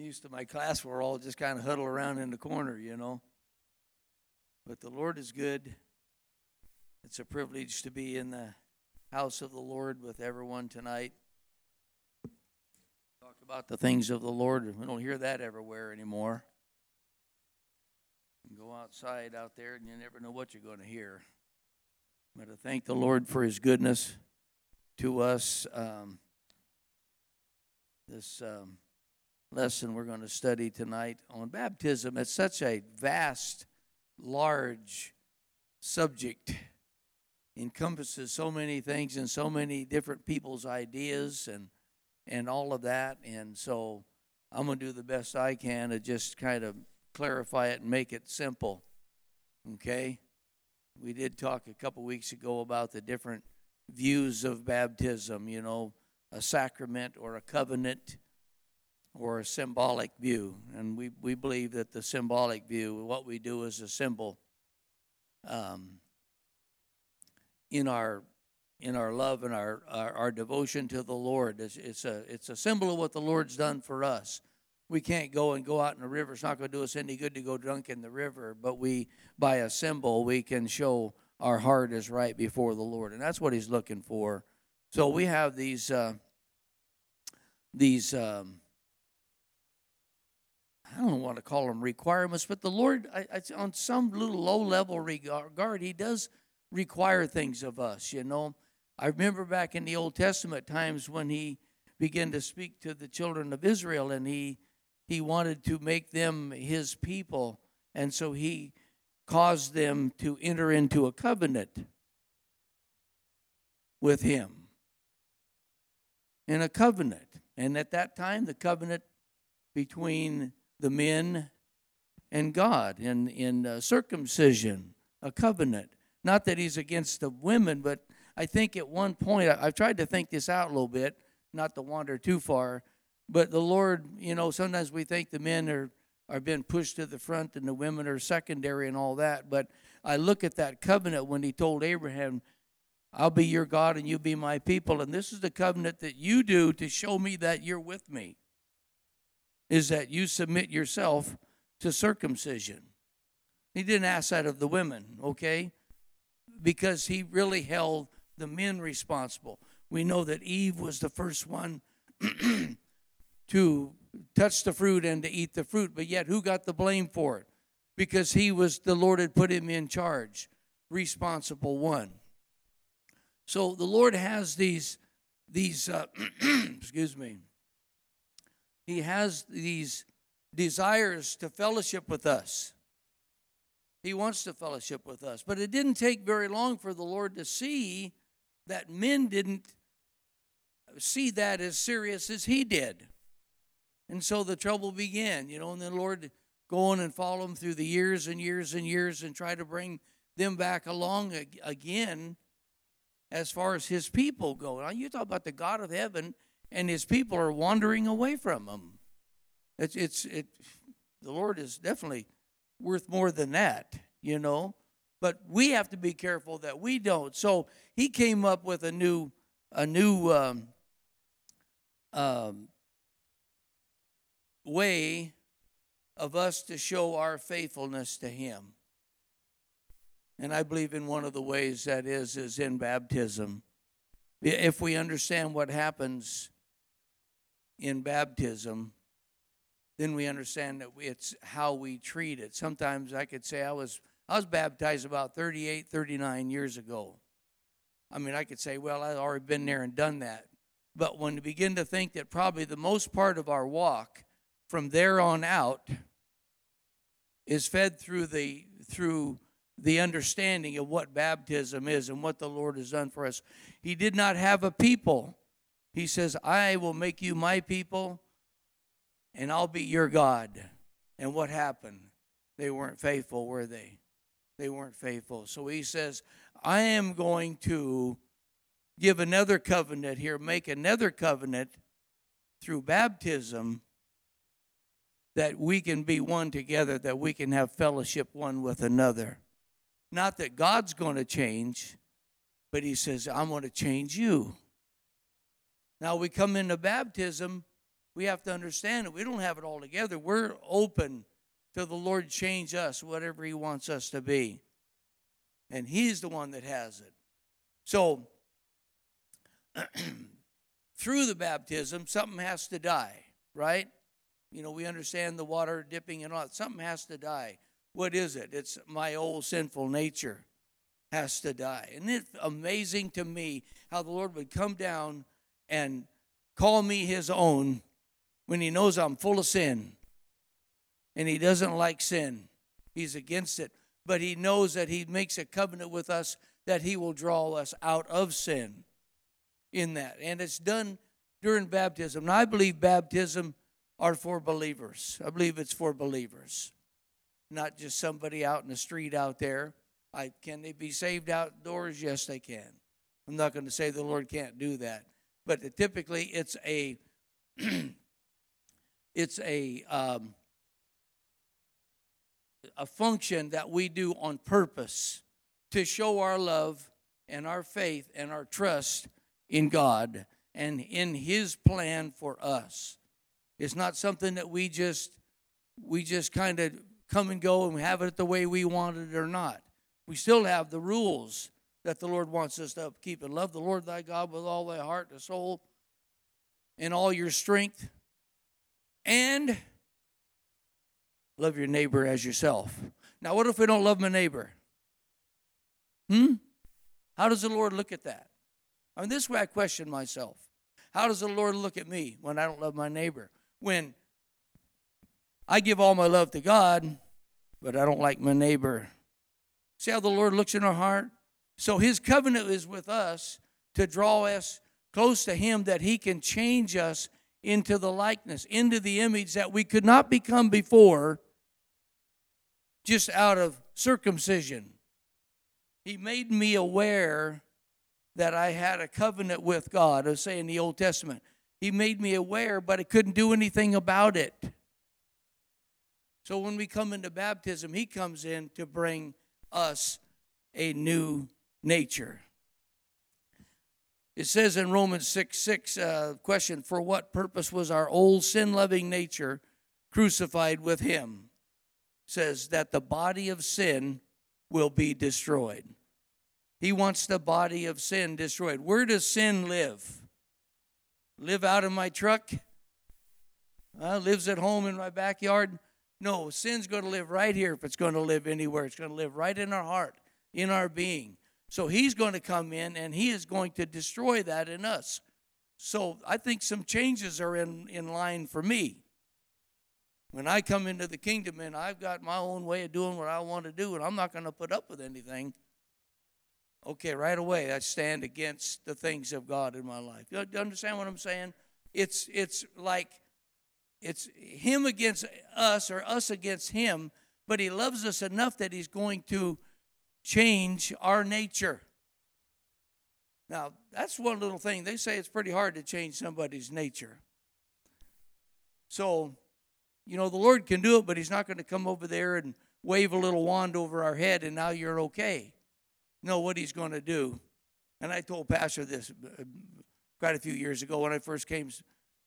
used to my class, we're all just kind of huddle around in the corner, you know. But the Lord is good. It's a privilege to be in the house of the Lord with everyone tonight. Talk about the things of the Lord. We don't hear that everywhere anymore. You go outside out there and you never know what you're going to hear. But I thank the Lord for his goodness to us. Um, this um, lesson we're going to study tonight on baptism. It's such a vast, large subject, encompasses so many things and so many different people's ideas and and all of that. And so I'm going to do the best I can to just kind of clarify it and make it simple. Okay? We did talk a couple weeks ago about the different views of baptism, you know, a sacrament or a covenant or a symbolic view. And we, we believe that the symbolic view, what we do is a symbol um, in our in our love and our, our, our devotion to the Lord. It's, it's, a, it's a symbol of what the Lord's done for us. We can't go and go out in the river. It's not going to do us any good to go drunk in the river, but we, by a symbol, we can show our heart is right before the Lord. And that's what He's looking for. So we have these, uh, these, um, I don't want to call them requirements, but the Lord, I, I, on some little low level regard, He does require things of us. You know, I remember back in the Old Testament times when He began to speak to the children of Israel, and He He wanted to make them His people, and so He caused them to enter into a covenant with Him. In a covenant. And at that time, the covenant between the men and God in, in uh, circumcision, a covenant. Not that he's against the women, but I think at one point, I, I've tried to think this out a little bit, not to wander too far, but the Lord, you know, sometimes we think the men are, are being pushed to the front and the women are secondary and all that. But I look at that covenant when he told Abraham, I'll be your God and you be my people. And this is the covenant that you do to show me that you're with me is that you submit yourself to circumcision. He didn't ask that of the women, okay? Because he really held the men responsible. We know that Eve was the first one to touch the fruit and to eat the fruit, but yet who got the blame for it? Because he was, the Lord had put him in charge, responsible one. So the Lord has these, these, uh, excuse me, he has these desires to fellowship with us. He wants to fellowship with us. But it didn't take very long for the Lord to see that men didn't see that as serious as he did. And so the trouble began, you know, and the Lord go on and follow them through the years and years and years and try to bring them back along again as far as his people go. Now, you talk about the God of heaven and his people are wandering away from him. It's it's it. The Lord is definitely worth more than that, you know. But we have to be careful that we don't. So he came up with a new a new um, um, way of us to show our faithfulness to him. And I believe in one of the ways that is is in baptism. If we understand what happens in baptism, then we understand that it's how we treat it. Sometimes I could say I was I was baptized about 38, 39 years ago. I mean, I could say, well, I've already been there and done that. But when we begin to think that probably the most part of our walk from there on out is fed through the through the understanding of what baptism is and what the Lord has done for us. He did not have a people he says, I will make you my people and I'll be your God. And what happened? They weren't faithful, were they? They weren't faithful. So he says, I am going to give another covenant here, make another covenant through baptism that we can be one together, that we can have fellowship one with another. Not that God's going to change, but He says, I'm going to change you. Now we come into baptism, we have to understand it. We don't have it all together. We're open to the Lord change us, whatever He wants us to be. And He's the one that has it. So, through the baptism, something has to die, right? You know, we understand the water dipping and all. Something has to die. What is it? It's my old sinful nature has to die. And it's amazing to me how the Lord would come down and call me his own when he knows I'm full of sin and he doesn't like sin? He's against it. But he knows that he makes a covenant with us that he will draw us out of sin in that. And it's done during baptism. Now, I believe baptism are for believers. I believe it's for believers, not just somebody out in the street out there. I, can they be saved outdoors? Yes, they can. I'm not going to say the Lord can't do that, but typically it's a it's a um, a function that we do on purpose to show our love and our faith and our trust in God and in His plan for us. It's not something that we just we just kind of come and go and have it the way we want it or not. We still have the rules that the Lord wants us to keep and love the Lord thy God with all thy heart, and soul, and all your strength, and love your neighbor as yourself. Now, what if we don't love my neighbor? Hmm? How does the Lord look at that? I mean, this way I question myself. How does the Lord look at me when I don't love my neighbor? When I give all my love to God, but I don't like my neighbor. See how the Lord looks in our heart? So his covenant is with us to draw us close to him that he can change us into the likeness, into the image that we could not become before just out of circumcision. He made me aware that I had a covenant with God, I say in the Old Testament. He made me aware, but I couldn't do anything about it. So when we come into baptism, He comes in to bring us a new nature. It says in Romans 6 6, uh, question, for what purpose was our old sin loving nature crucified with Him? Says that the body of sin will be destroyed. He wants the body of sin destroyed. Where does sin live? Live out of my truck? Uh, lives at home in my backyard? No, sin's going to live right here if it's going to live anywhere. It's going to live right in our heart, in our being. So he's going to come in and he is going to destroy that in us. So I think some changes are in, in line for me. When I come into the kingdom and I've got my own way of doing what I want to do, and I'm not going to put up with anything okay, right away I stand against the things of God in my life. Do you understand what I'm saying? It's it's like it's him against us or us against him, but he loves us enough that he's going to change our nature. Now, that's one little thing. They say it's pretty hard to change somebody's nature. So, you know, the Lord can do it, but he's not going to come over there and wave a little wand over our head and now you're okay know what he's going to do. And I told Pastor this uh, quite a few years ago when I first came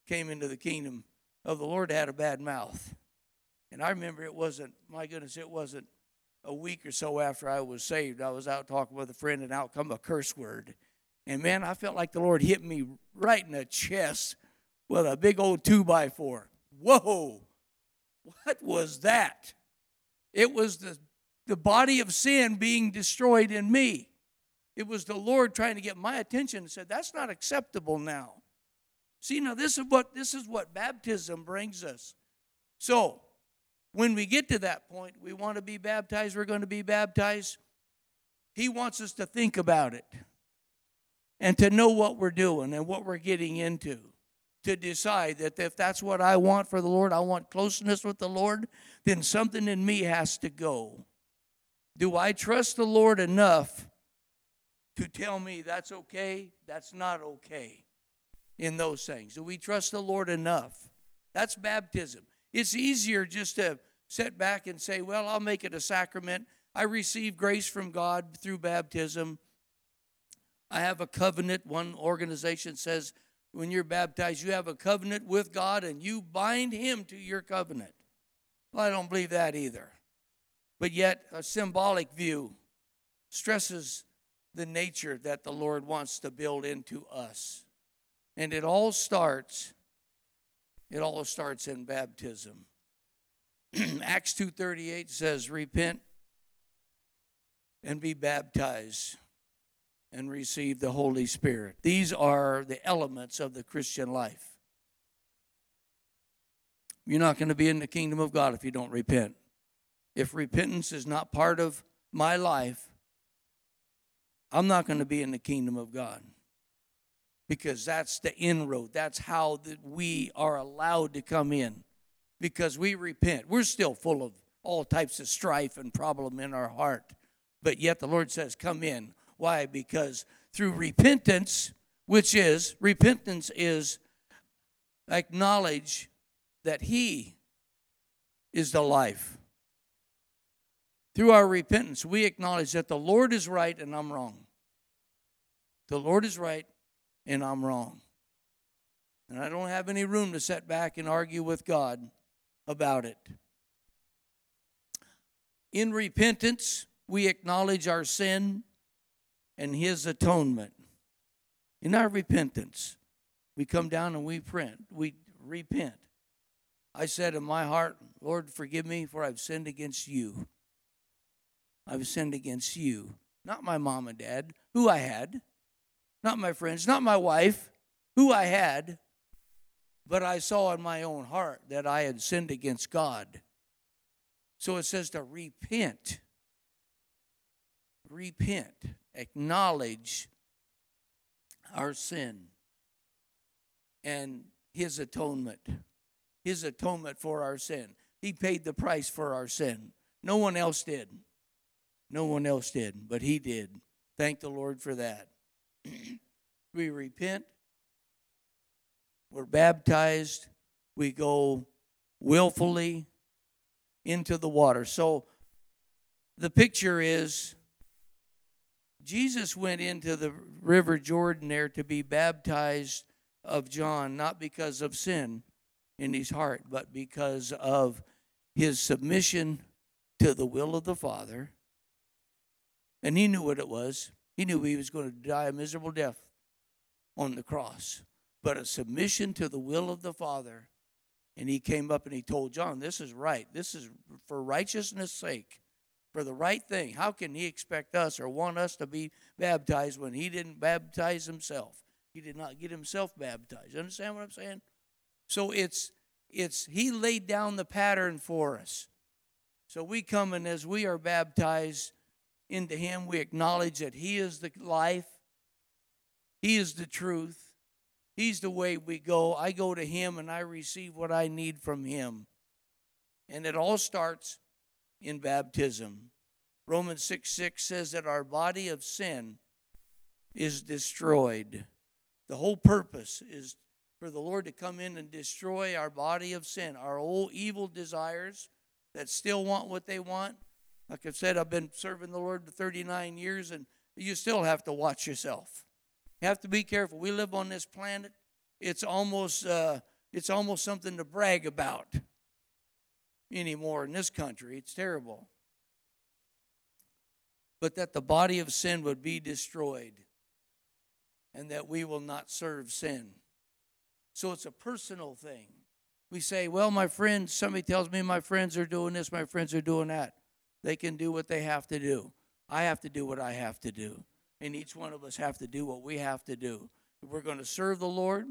came into the kingdom of the Lord. had a bad mouth, and I remember it wasn't. My goodness, it wasn't a week or so after I was saved. I was out talking with a friend, and out come a curse word. And man, I felt like the Lord hit me right in the chest with a big old two by four. Whoa! What was that? It was the the body of sin being destroyed in me. It was the Lord trying to get my attention and said, That's not acceptable now. See, now this is what this is what baptism brings us. So when we get to that point, we want to be baptized, we're going to be baptized. He wants us to think about it and to know what we're doing and what we're getting into. To decide that if that's what I want for the Lord, I want closeness with the Lord, then something in me has to go. Do I trust the Lord enough to tell me that's okay, that's not okay in those things? Do we trust the Lord enough? That's baptism. It's easier just to sit back and say, well, I'll make it a sacrament. I receive grace from God through baptism. I have a covenant. One organization says when you're baptized, you have a covenant with God and you bind Him to your covenant. Well, I don't believe that either. But yet, a symbolic view stresses the nature that the Lord wants to build into us. And it all starts it all starts in baptism. Acts 2:38 says repent and be baptized and receive the Holy Spirit. These are the elements of the Christian life. You're not going to be in the kingdom of God if you don't repent. If repentance is not part of my life, I'm not going to be in the kingdom of God because that's the inroad. That's how that we are allowed to come in because we repent. We're still full of all types of strife and problem in our heart. But yet the Lord says, Come in. Why? Because through repentance, which is, repentance is acknowledge that He is the life. Through our repentance, we acknowledge that the Lord is right and I'm wrong. The Lord is right and I'm wrong. And I don't have any room to sit back and argue with God about it. In repentance, we acknowledge our sin and His atonement. In our repentance, we come down and we print, we repent. I said in my heart, Lord, forgive me for I've sinned against you. I've sinned against you, not my mom and dad, who I had, not my friends, not my wife, who I had, but I saw in my own heart that I had sinned against God. So it says to repent. Repent. Acknowledge our sin and His atonement. His atonement for our sin. He paid the price for our sin. No one else did. No one else did, but He did. Thank the Lord for that. we repent, we're baptized, we go willfully into the water. So the picture is Jesus went into the river Jordan there to be baptized of John, not because of sin in his heart, but because of his submission to the will of the Father. And he knew what it was. He knew he was going to die a miserable death on the cross, but a submission to the will of the Father. And he came up and he told John, This is right. This is for righteousness' sake, for the right thing. How can he expect us or want us to be baptized when he didn't baptize himself? He did not get himself baptized. Understand what I'm saying? So it's it's he laid down the pattern for us. So we come and as we are baptized, into Him. We acknowledge that He is the life, He is the truth, He's the way we go. I go to Him and I receive what I need from Him. And it all starts in baptism. Romans 6 6 says that our body of sin is destroyed. The whole purpose is for the Lord to come in and destroy our body of sin, our old evil desires that still want what they want, like I've said, I've been serving the Lord for 39 years, and you still have to watch yourself. You have to be careful. We live on this planet. It's almost uh, it's almost something to brag about anymore in this country. It's terrible. But that the body of sin would be destroyed and that we will not serve sin. So it's a personal thing. We say, well, my friends, somebody tells me my friends are doing this, my friends are doing that. They can do what they have to do. I have to do what I have to do. And each one of us have to do what we have to do. If we're going to serve the Lord,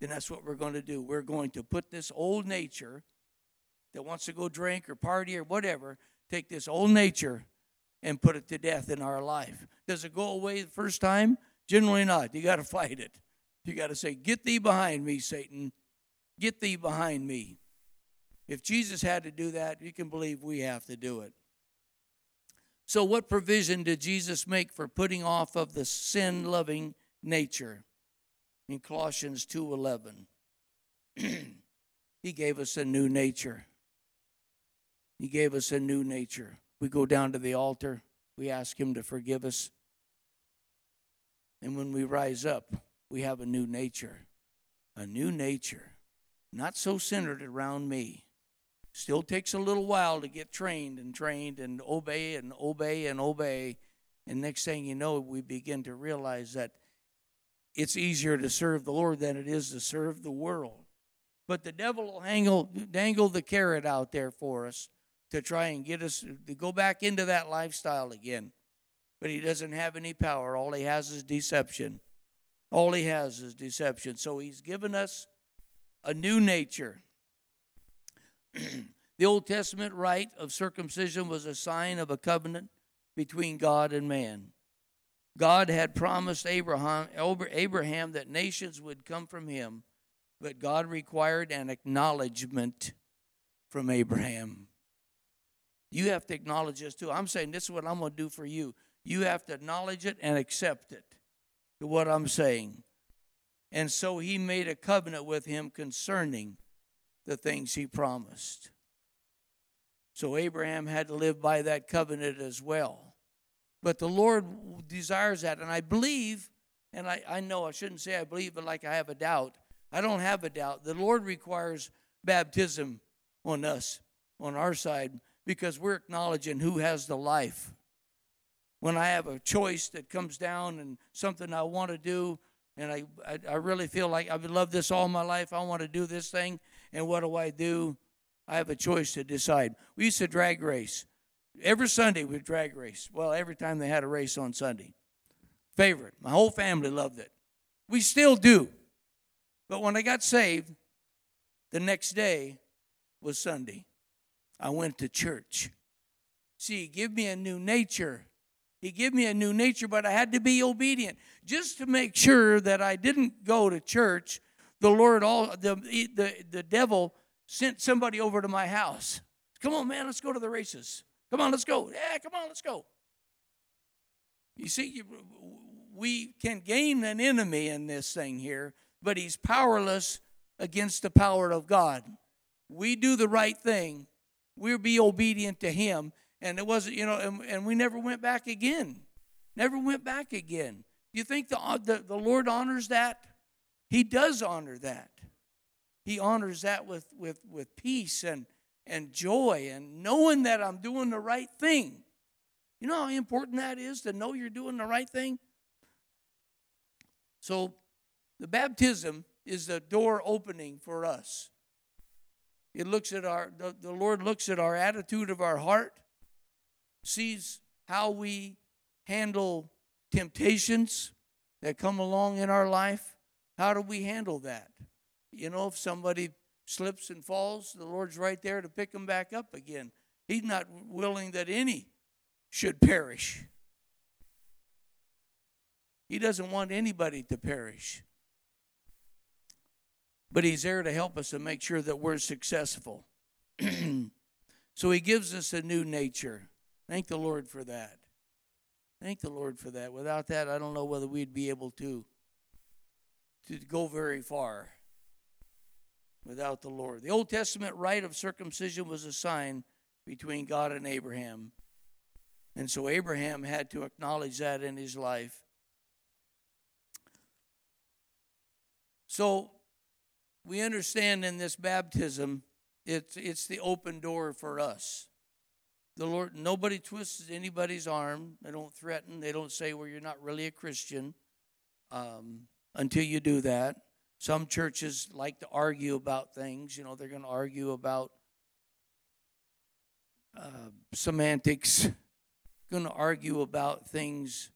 then that's what we're going to do. We're going to put this old nature that wants to go drink or party or whatever, take this old nature and put it to death in our life. Does it go away the first time? Generally not. You got to fight it. You got to say, Get thee behind me, Satan. Get thee behind me. If Jesus had to do that, you can believe we have to do it. So, what provision did Jesus make for putting off of the sin loving nature? In Colossians 2:11, he gave us a new nature. He gave us a new nature. We go down to the altar, we ask him to forgive us. And when we rise up, we have a new nature. A new nature. Not so centered around me. Still takes a little while to get trained and trained and obey and obey and obey. And next thing you know, we begin to realize that it's easier to serve the Lord than it is to serve the world. But the devil will hangle, dangle the carrot out there for us to try and get us to go back into that lifestyle again. But he doesn't have any power. All he has is deception. All he has is deception. So he's given us a new nature. the Old Testament rite of circumcision was a sign of a covenant between God and man. God had promised Abraham, Abraham that nations would come from him, but God required an acknowledgement from Abraham. You have to acknowledge this too. I'm saying this is what I'm going to do for you. You have to acknowledge it and accept it to what I'm saying. And so he made a covenant with him concerning the things he promised. So Abraham had to live by that covenant as well. But the Lord desires that. And I believe, and I, I know I shouldn't say I believe, but like I have a doubt. I don't have a doubt. The Lord requires baptism on us, on our side, because we're acknowledging who has the life. When I have a choice that comes down and something I want to do, and I, I, I really feel like I've loved this all my life, I want to do this thing, and what do I do? I have a choice to decide. We used to drag race. Every Sunday we'd drag race. Well, every time they had a race on Sunday. Favorite. My whole family loved it. We still do. But when I got saved, the next day was Sunday. I went to church. See, give me a new nature. He gave me a new nature, but I had to be obedient. Just to make sure that I didn't go to church, the Lord, all the, the, the devil sent somebody over to my house. Come on, man, let's go to the races. Come on, let's go. Yeah, come on, let's go. You see, we can gain an enemy in this thing here, but he's powerless against the power of God. We do the right thing, we'll be obedient to him, and it wasn't, you know, and, and we never went back again. Never went back again. You think the, the, the Lord honors that? He does honor that. He honors that with, with, with peace and, and joy and knowing that I'm doing the right thing. You know how important that is to know you're doing the right thing? So, the baptism is the door opening for us. It looks at our, the, the Lord looks at our attitude of our heart sees how we handle temptations that come along in our life. How do we handle that? You know, if somebody slips and falls, the Lord's right there to pick them back up again. He's not willing that any should perish. He doesn't want anybody to perish. But He's there to help us and make sure that we're successful. so He gives us a new nature. Thank the Lord for that. Thank the Lord for that. Without that, I don't know whether we'd be able to to go very far without the Lord. The Old Testament rite of circumcision was a sign between God and Abraham. And so Abraham had to acknowledge that in his life. So we understand in this baptism, it's, it's the open door for us the Lord, nobody twists anybody's arm. They don't threaten. They don't say, well, you're not really a Christian um, until you do that. Some churches like to argue about things. You know, they're going to argue about uh, semantics, going to argue about things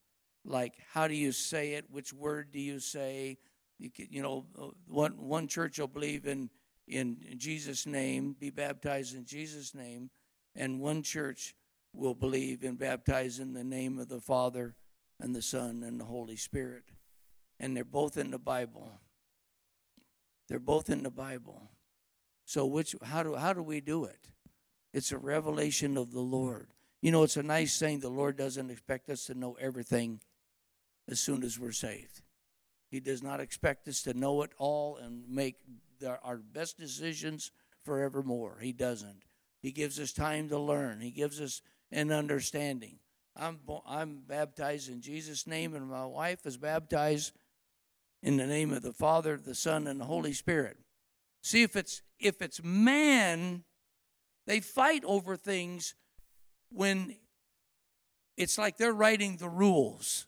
like how do you say it, which word do you say. You, can, you know, uh, one, one church will believe in, in Jesus' name, be baptized in Jesus' name and one church will believe and baptize in the name of the Father and the Son and the Holy Spirit. And they're both in the Bible. They're both in the Bible. So which how do how do we do it? It's a revelation of the Lord. You know, it's a nice thing the Lord doesn't expect us to know everything as soon as we're saved. He does not expect us to know it all and make our best decisions forevermore. He doesn't. He gives us time to learn. He gives us an understanding. I'm I'm baptized in Jesus' name, and my wife is baptized in the name of the Father, the Son, and the Holy Spirit. See if it's if it's man, they fight over things when it's like they're writing the rules.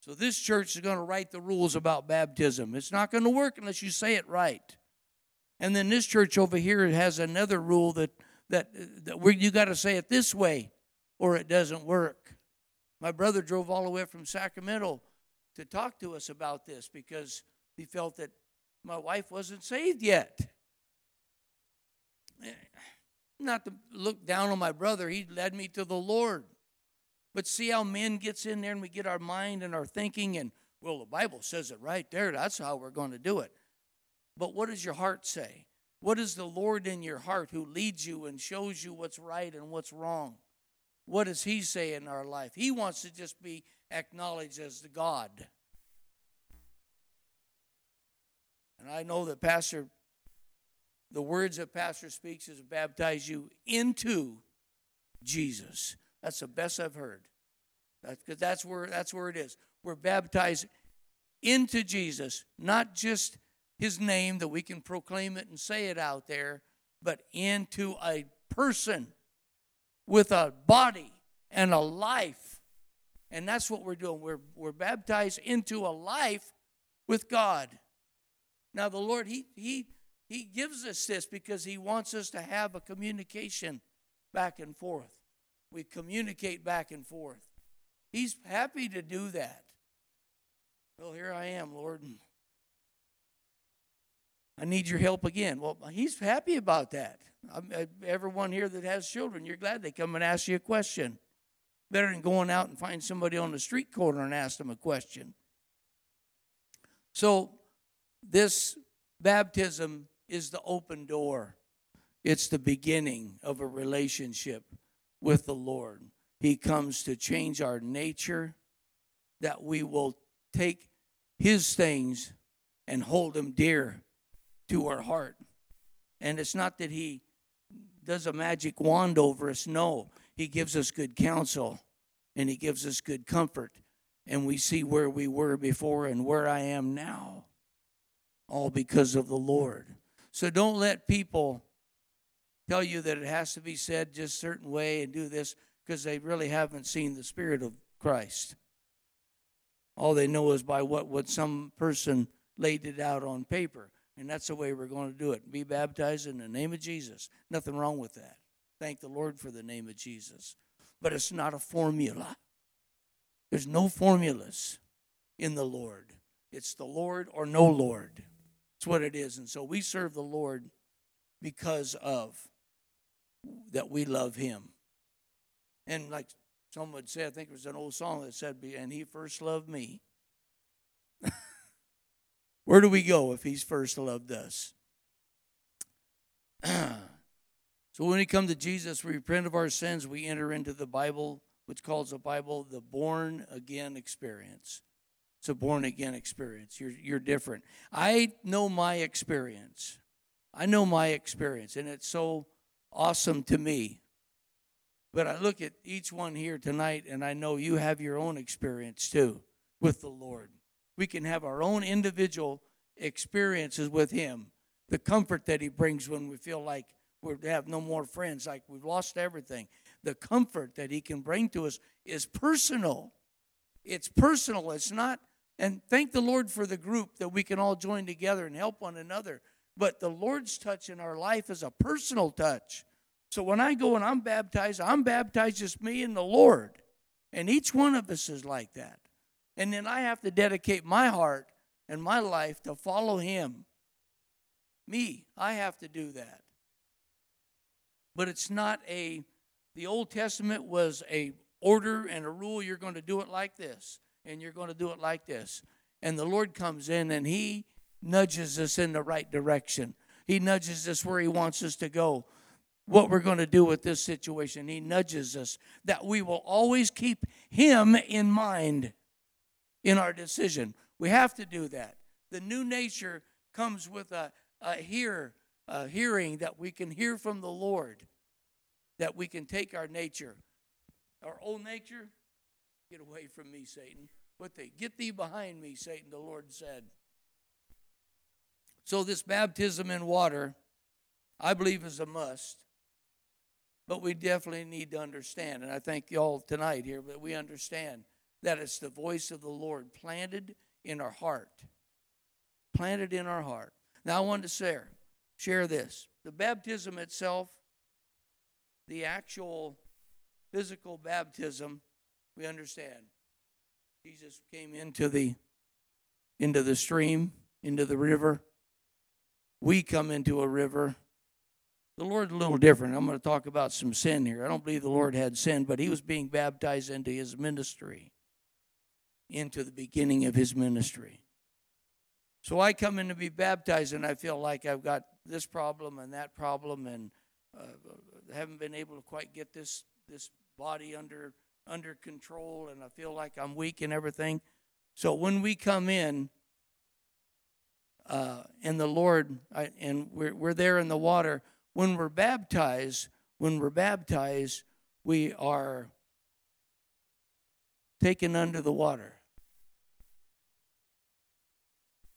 So this church is going to write the rules about baptism. It's not going to work unless you say it right. And then this church over here has another rule that that, that we, you got to say it this way or it doesn't work. My brother drove all the way from Sacramento to talk to us about this because he felt that my wife wasn't saved yet. Eh, not to look down on my brother, he led me to the Lord. But see how men gets in there and we get our mind and our thinking and well the Bible says it right there. That's how we're going to do it. But what does your heart say? What is the Lord in your heart who leads you and shows you what's right and what's wrong? What does He say in our life? He wants to just be acknowledged as the God. And I know that Pastor, the words that Pastor speaks is baptize you into Jesus. That's the best I've heard. Because that's where that's where it is. We're baptized into Jesus, not just his name that we can proclaim it and say it out there, but into a person with a body and a life. And that's what we're doing. We're, we're baptized into a life with God. Now, the Lord, he, he, he gives us this because He wants us to have a communication back and forth. We communicate back and forth. He's happy to do that. Well, here I am, Lord. I need your help again. Well, he's happy about that. I, uh, everyone here that has children, you're glad they come and ask you a question. Better than going out and find somebody on the street corner and ask them a question. So, this baptism is the open door, it's the beginning of a relationship with the Lord. He comes to change our nature, that we will take His things and hold them dear to our heart. And it's not that He does a magic wand over us. No, He gives us good counsel and He gives us good comfort. And we see where we were before and where I am now, all because of the Lord. So don't let people tell you that it has to be said just certain way and do this because they really haven't seen the Spirit of Christ. All they know is by what, what some person laid it out on paper. And that's the way we're going to do it. Be baptized in the name of Jesus. Nothing wrong with that. Thank the Lord for the name of Jesus. But it's not a formula. There's no formulas in the Lord. It's the Lord or no Lord. It's what it is. And so we serve the Lord because of that we love him. And like someone would say, I think it was an old song that said, and he first loved me. Where do we go if He's first loved us? so when we come to Jesus, we repent of our sins, we enter into the Bible, which calls the Bible the born again experience. It's a born again experience. You're, you're different. I know my experience. I know my experience, and it's so awesome to me. But I look at each one here tonight, and I know you have your own experience too with the Lord we can have our own individual experiences with Him. The comfort that He brings when we feel like we have no more friends, like we've lost everything. The comfort that He can bring to us is personal. It's personal. It's not, and thank the Lord for the group that we can all join together and help one another. But the Lord's touch in our life is a personal touch. So when I go and I'm baptized, I'm baptized just me and the Lord. And each one of us is like that. And then I have to dedicate my heart and my life to follow him. Me, I have to do that. But it's not a the Old Testament was a order and a rule you're going to do it like this and you're going to do it like this. And the Lord comes in and he nudges us in the right direction. He nudges us where he wants us to go. What we're going to do with this situation. He nudges us that we will always keep him in mind in our decision. We have to do that. The new nature comes with a, a hear, a hearing that we can hear from the Lord, that we can take our nature, our old nature. Get away from me, Satan. Put thee, get thee behind me, Satan, the Lord said. So, this baptism in water, I believe, is a must. But we definitely need to understand, and I thank you all tonight here, but we understand that it's the voice of the Lord planted in our heart. Planted in our heart. Now, I wanted to share, share this. The baptism itself, the actual physical baptism, we understand. Jesus came into the into the stream, into the river. We come into a river. The Lord's a little different. I'm going to talk about some sin here. I don't believe the Lord had sin, but he was being baptized into his ministry, into the beginning of his ministry. So I come in to be baptized, and I feel like I've got this problem and that problem, and uh, haven't been able to quite get this this body under under control, and I feel like I'm weak and everything. So when we come in, uh, and the Lord, I, and we're we're there in the water. When we're baptized, when we're baptized, we are taken under the water.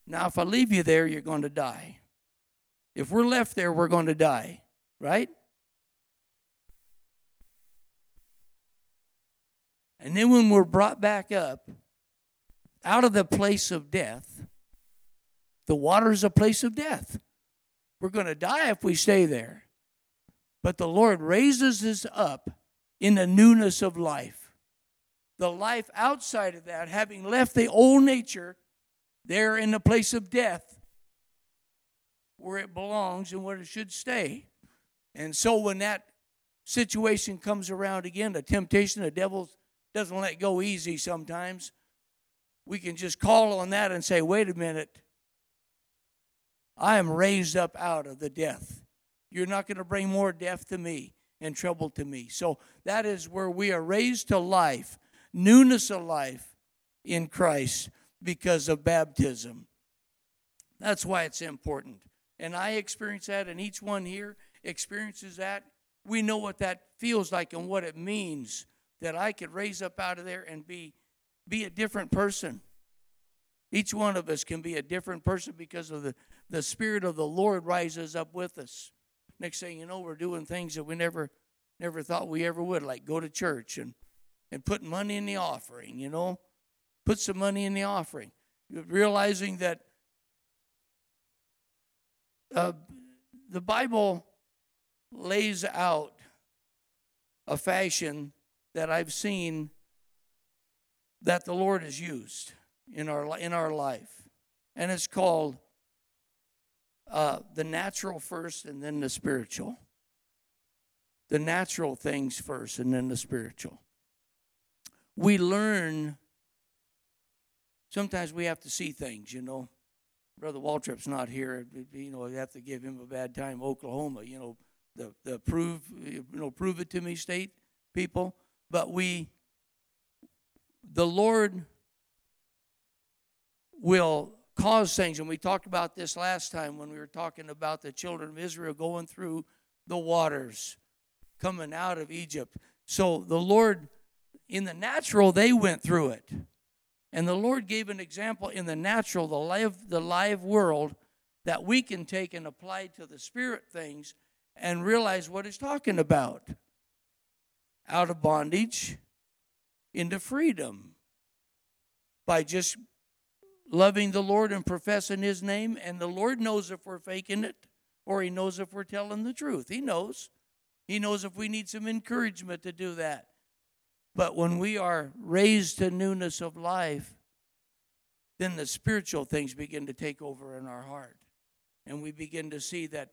Now, if I leave you there, you're going to die. If we're left there, we're going to die, right? And then when we're brought back up out of the place of death, the water is a place of death. We're going to die if we stay there. But the Lord raises us up in the newness of life. The life outside of that, having left the old nature there in the place of death, where it belongs and where it should stay. And so when that situation comes around again, the temptation, the devil doesn't let go easy sometimes. We can just call on that and say, wait a minute. I am raised up out of the death. You're not going to bring more death to me and trouble to me. So that is where we are raised to life, newness of life in Christ because of baptism. That's why it's important. And I experience that, and each one here experiences that. We know what that feels like and what it means that I could raise up out of there and be, be a different person. Each one of us can be a different person because of the, the Spirit of the Lord rises up with us. Next thing you know, we're doing things that we never never thought we ever would, like go to church and, and put money in the offering, you know. Put some money in the offering. Realizing that uh, the Bible lays out a fashion that I've seen that the Lord has used in our in our life, and it's called uh, the natural first, and then the spiritual. The natural things first, and then the spiritual. We learn. Sometimes we have to see things, you know. Brother Waltrip's not here. You know, you have to give him a bad time. Oklahoma, you know, the the prove you know prove it to me state people but we, the Lord will cause things. And we talked about this last time when we were talking about the children of Israel going through the waters, coming out of Egypt. So the Lord, in the natural, they went through it. And the Lord gave an example in the natural, the live, the live world, that we can take and apply to the spirit things and realize what He's talking about out of bondage into freedom by just loving the Lord and professing His name. And the Lord knows if we're faking it or He knows if we're telling the truth. He knows. He knows if we need some encouragement to do that. But when we are raised to newness of life, then the spiritual things begin to take over in our heart. And we begin to see that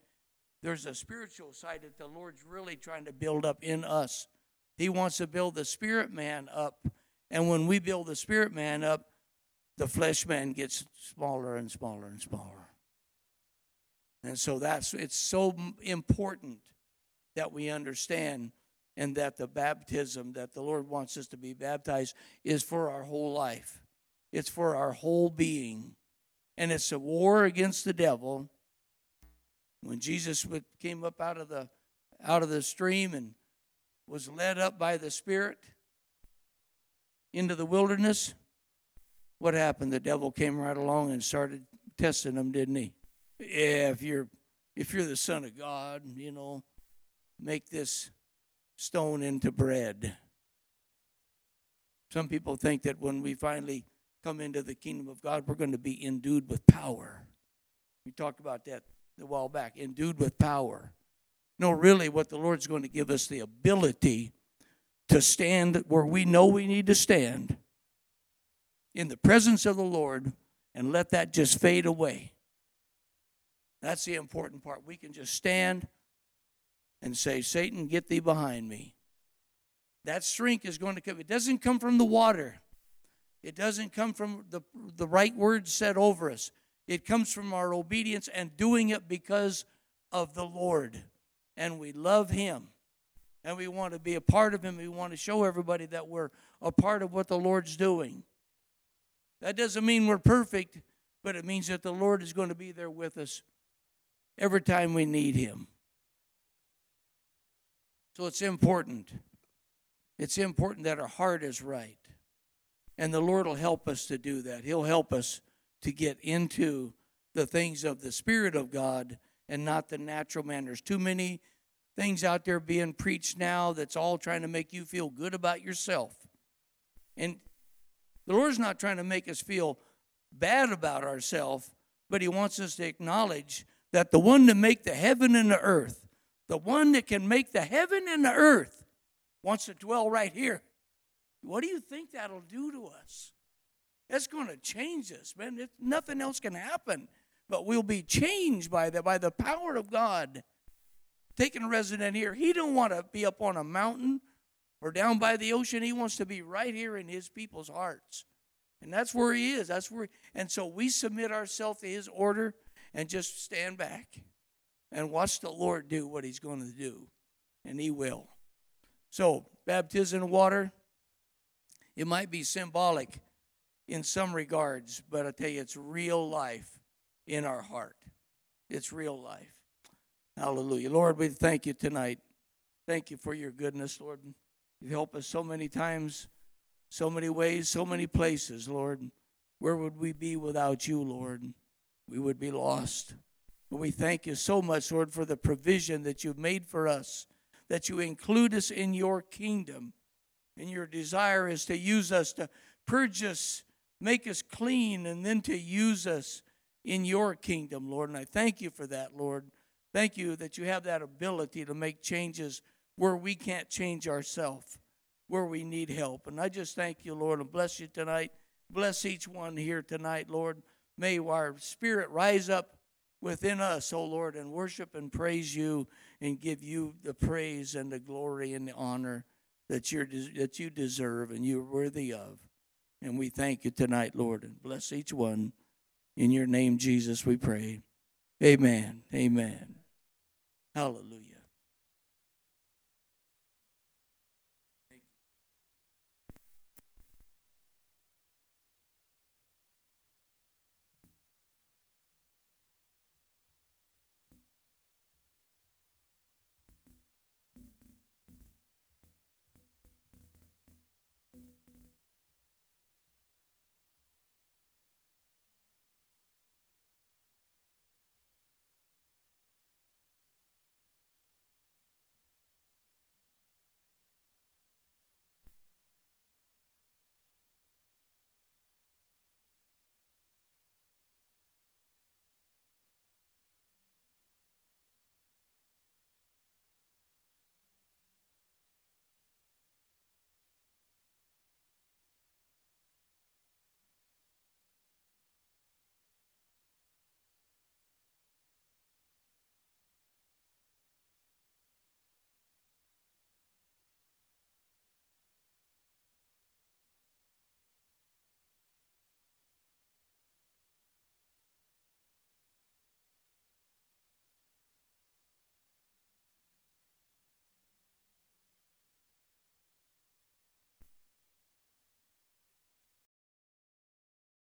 there's a spiritual side that the Lord's really trying to build up in us he wants to build the spirit man up. And when we build the spirit man up, the flesh man gets smaller and smaller and smaller. And so that's it's so important that we understand and that the baptism that the Lord wants us to be baptized is for our whole life. It's for our whole being. And it's a war against the devil. When Jesus came up out of the out of the stream and was led up by the Spirit into the wilderness. what happened? The devil came right along and started testing him, didn't he? Yeah, if you're if you're the son of God, you know, make this stone into bread. Some people think that when we finally come into the kingdom of God, we're going to be endued with power. We talked about that a while back, endued with power. No, really, what the Lord's going to give us the ability to stand where we know we need to stand in the presence of the Lord and let that just fade away. That's the important part. We can just stand and say, Satan, get thee behind me. That strength is going to come. It doesn't come from the water. It doesn't come from the, the right words said over us. It comes from our obedience and doing it because of the Lord. And we love Him. And we want to be a part of Him. We want to show everybody that we're a part of what the Lord's doing. That doesn't mean we're perfect, but it means that the Lord is going to be there with us every time we need Him. So it's important. It's important that our heart is right. And the Lord will help us to do that. He'll help us to get into the things of the Spirit of God and not the natural man. There's too many things out there being preached now that's all trying to make you feel good about yourself. And the Lord's not trying to make us feel bad about ourselves, but He wants us to acknowledge that the one to make the heaven and the earth, the one that can make the heaven and the earth, wants to dwell right here. What do you think that'll do to us? It's going to change us, man. It, nothing else can happen, but we'll be changed by that, by the power of God. Taking a resident here, he don't want to be up on a mountain or down by the ocean. He wants to be right here in his people's hearts. And that's where he is. That's where and so we submit ourselves to his order and just stand back and watch the Lord do what he's going to do. And he will. So, baptism in water, it might be symbolic in some regards, but I tell you, it's real life in our heart. It's real life. Hallelujah. Lord, we thank you tonight. Thank you for your goodness, Lord. You've helped us so many times, so many ways, so many places, Lord. Where would we be without you, Lord? We would be lost. But we thank you so much, Lord, for the provision that you've made for us, that you include us in your kingdom. And your desire is to use us, to purge us, make us clean, and then to use us in your kingdom, Lord. And I thank you for that, Lord. Thank you that you have that ability to make changes where we can't change ourselves, where we need help. And I just thank you, Lord, and bless you tonight. Bless each one here tonight, Lord. May our spirit rise up within us, O Lord, and worship and praise you and give you the praise and the glory and the honor that, you're, that you deserve and you're worthy of. And we thank you tonight, Lord, and bless each one. In your name, Jesus, we pray. Amen. Amen. Hallelujah.